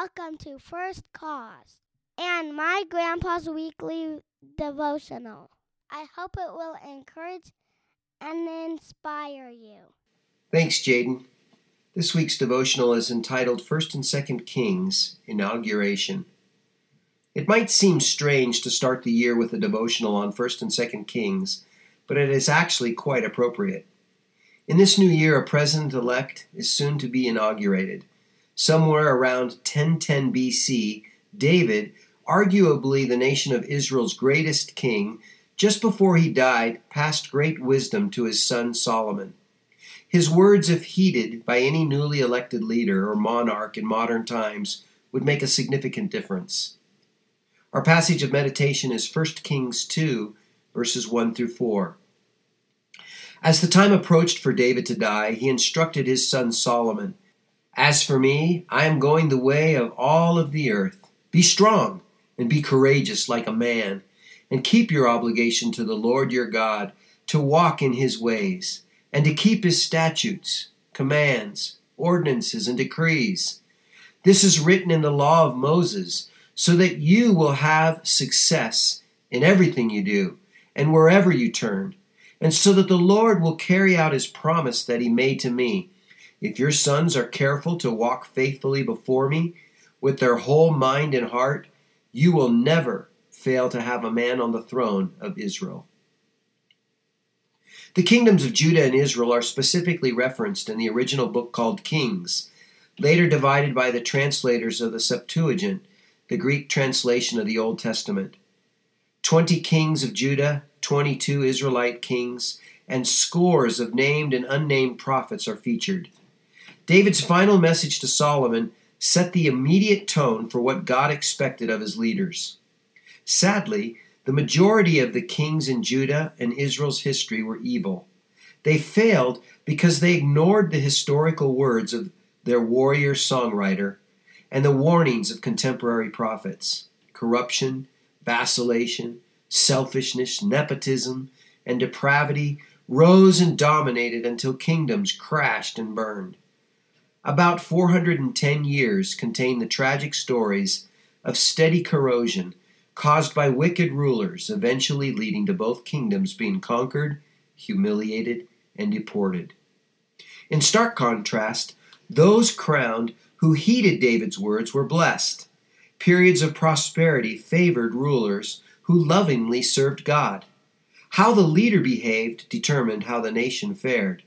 welcome to First Cause and my grandpa's weekly devotional. I hope it will encourage and inspire you. Thanks, Jaden. This week's devotional is entitled First and Second Kings Inauguration. It might seem strange to start the year with a devotional on First and Second Kings, but it is actually quite appropriate. In this new year, a president elect is soon to be inaugurated. Somewhere around 1010 BC, David, arguably the nation of Israel's greatest king, just before he died, passed great wisdom to his son Solomon. His words, if heeded by any newly elected leader or monarch in modern times, would make a significant difference. Our passage of meditation is 1 Kings 2, verses 1 through 4. As the time approached for David to die, he instructed his son Solomon As for me, I am going the way of all of the earth. Be strong and be courageous like a man, and keep your obligation to the Lord your God to walk in his ways, and to keep his statutes, commands, ordinances, and decrees. This is written in the law of Moses so that you will have success in everything you do and wherever you turn, and so that the Lord will carry out his promise that he made to me. If your sons are careful to walk faithfully before me with their whole mind and heart, you will never fail to have a man on the throne of Israel. The kingdoms of Judah and Israel are specifically referenced in the original book called Kings, later divided by the translators of the Septuagint the Greek translation of the Old Testament. Twenty kings of Judah, twenty two Israelite kings, and scores of named and unnamed prophets are featured. David's final message to Solomon set the immediate tone for what God expected of his leaders. Sadly, the majority of the kings in Judah and Israel's history were evil. They failed because they ignored the historical words of their warrior songwriter and the warnings of contemporary prophets corruption, vacillation, selfishness, nepotism, and depravity rose and dominated until kingdoms crashed and burned. About 410 years contain the tragic stories of steady corrosion caused by wicked rulers, eventually leading to both kingdoms being conquered, humiliated, and deported. In stark contrast, those crowned who heeded David's words were blessed. Periods of prosperity favored rulers who lovingly served God. How the leader behaved determined how the nation fared.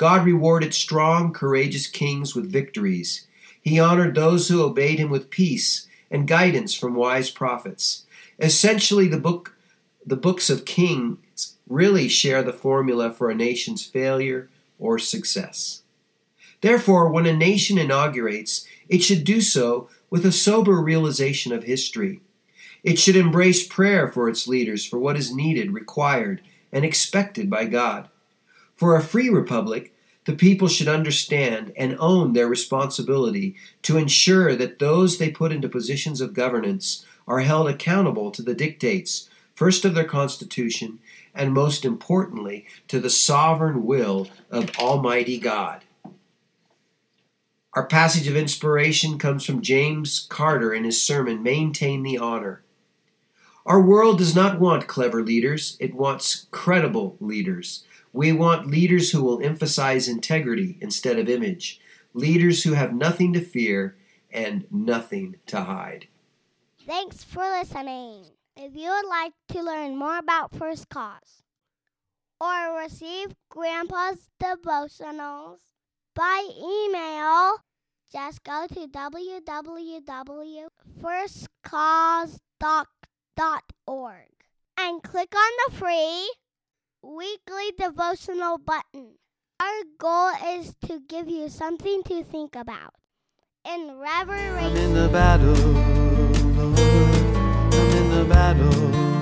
God rewarded strong, courageous kings with victories. He honored those who obeyed him with peace and guidance from wise prophets. Essentially, the book the books of Kings really share the formula for a nation's failure or success. Therefore, when a nation inaugurates, it should do so with a sober realization of history. It should embrace prayer for its leaders for what is needed, required, and expected by God. For a free republic, the people should understand and own their responsibility to ensure that those they put into positions of governance are held accountable to the dictates, first of their Constitution, and most importantly, to the sovereign will of Almighty God. Our passage of inspiration comes from James Carter in his sermon, Maintain the Honor. Our world does not want clever leaders, it wants credible leaders. We want leaders who will emphasize integrity instead of image, leaders who have nothing to fear and nothing to hide. Thanks for listening. If you would like to learn more about First Cause or receive Grandpa's devotionals, by email, just go to www.firstcause.org and click on the free weekly devotional button. Our goal is to give you something to think about. In reverence. I'm in the battle, I'm in the battle.